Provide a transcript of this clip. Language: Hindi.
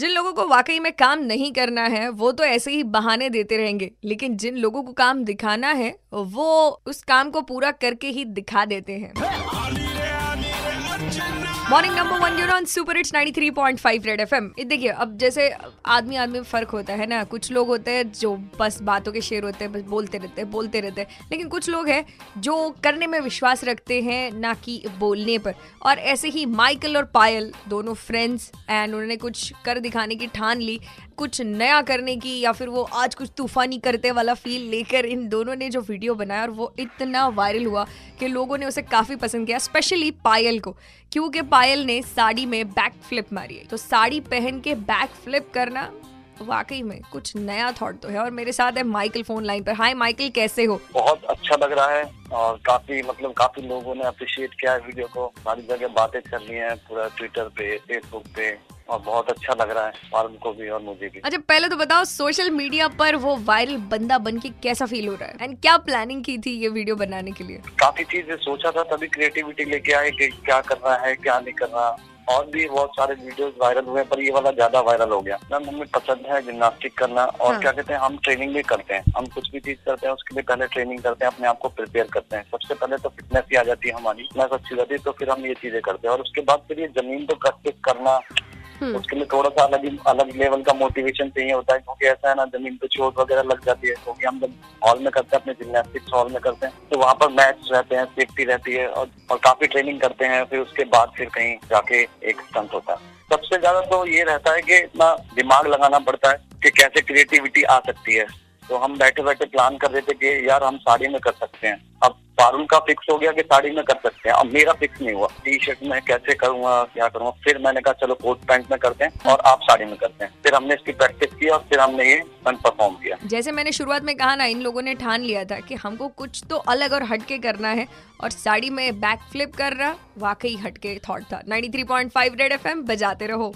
जिन लोगों को वाकई में काम नहीं करना है, वो तो ऐसे ही बहाने देते रहेंगे। लेकिन जिन लोगों को काम दिखाना है, वो उस काम को पूरा करके ही दिखा देते हैं। Morning number one on super it's 93.5 red देखिए, अब जैसे आदमी आदमी में फ़र्क होता है ना, कुछ लोग होते हैं जो बस बातों के शेर होते हैं, बस बोलते रहते हैं, बोलते रहते हैं, लेकिन कुछ लोग हैं जो करने में विश्वास रखते हैं ना कि बोलने पर। और ऐसे ही माइकल और पायल दोनों फ्रेंड्स एंड उन्होंने कुछ कर दिखाने की ठान ली कुछ नया करने की या फिर वो आज कुछ तूफानी करते वाला फील लेकर इन दोनों ने जो वीडियो बनाया और वो इतना वायरल हुआ कि लोगों ने उसे काफ़ी पसंद किया स्पेशली पायल को। क्योंकि पायल ने साड़ी में बैक फ्लिप मारी है। तो साड़ी पहन के बैक फ्लिप करना वाकई में कुछ नया थॉट तो है। और मेरे साथ है माइकल फ़ोन लाइन पर। हाय माइकल कैसे हो? बहुत अच्छा लग रहा है और काफ़ी मतलब काफ़ी लोगों ने अप्रिशिएट किया है वीडियो को। सारी जगह बातें चल रही हैं पूरा ट्विटर पे फेसबुक पे। और बहुत अच्छा लग रहा है फार्म को भी और मुझे भी। अच्छा पहले तो बताओ सोशल मीडिया पर वो वायरल बंदा बन के कैसा फील हो रहा है? एंड क्या प्लानिंग की थी ये वीडियो बनाने के लिए? काफ़ी चीज़ें सोचा था तभी क्रिएटिविटी लेके आए कि क्या करना है क्या नहीं करना। और भी बहुत सारे वीडियोस वायरल हुए पर ये वाला ज़्यादा वायरल हो गया। मैम हमें पसंद है जिम्नास्टिक करना और हाँ। क्या कहते हैं हम ट्रेनिंग भी करते हैं। हम कुछ भी चीज़ करते हैं उसके लिए पहले ट्रेनिंग करते हैं अपने आप को प्रिपेयर करते हैं। सबसे पहले तो फिटनेस ही आ जाती है हमारी। फिटनेस अच्छी जाती है तो फिर हम ये चीज़ें करते हैं। और उसके बाद फिर ये ज़मीन तो प्रैक्टिस करना। उसके लिए थोड़ा सा अलग अलग लेवल का मोटिवेशन चाहिए होता है क्योंकि ऐसा है ना ज़मीन पे चोट वगैरह लग जाती है क्योंकि हम जब हॉल में करते हैं अपने जिम्नास्टिक्स हॉल में करते हैं तो वहाँ पर मैच रहते हैं सेफ्टी रहती है और, और काफ़ी ट्रेनिंग करते हैं फिर उसके बाद फिर कहीं जाके एक स्टंट होता है। सबसे ज़्यादा तो ये रहता है कि इतना दिमाग लगाना पड़ता है कि कैसे क्रिएटिविटी आ सकती है। तो हम बैठे बैठे प्लान कर रहे थे कि यार हम साड़ी में कर सकते हैं। अब पारुल का फिक्स हो गया कि साड़ी में कर सकते हैं। अब मेरा फिक्स नहीं हुआ। टी शर्ट में कैसे करूँगा, क्या करूँगा? फिर मैंने कहा, चलो, कोट पैंट में करते हैं और आप साड़ी में करते हैं। फिर हमने इसकी प्रैक्टिस की और फिर हमने ये फन परफॉर्म किया। जैसे मैंने शुरुआत में कहा ना, इन लोगों ने ठान लिया था कि हमको कुछ तो अलग और हटके करना है और साड़ी में बैक फ्लिप कर रहा वाकई हटके थॉट था। 93.5 रेड एफएम बजाते रहो।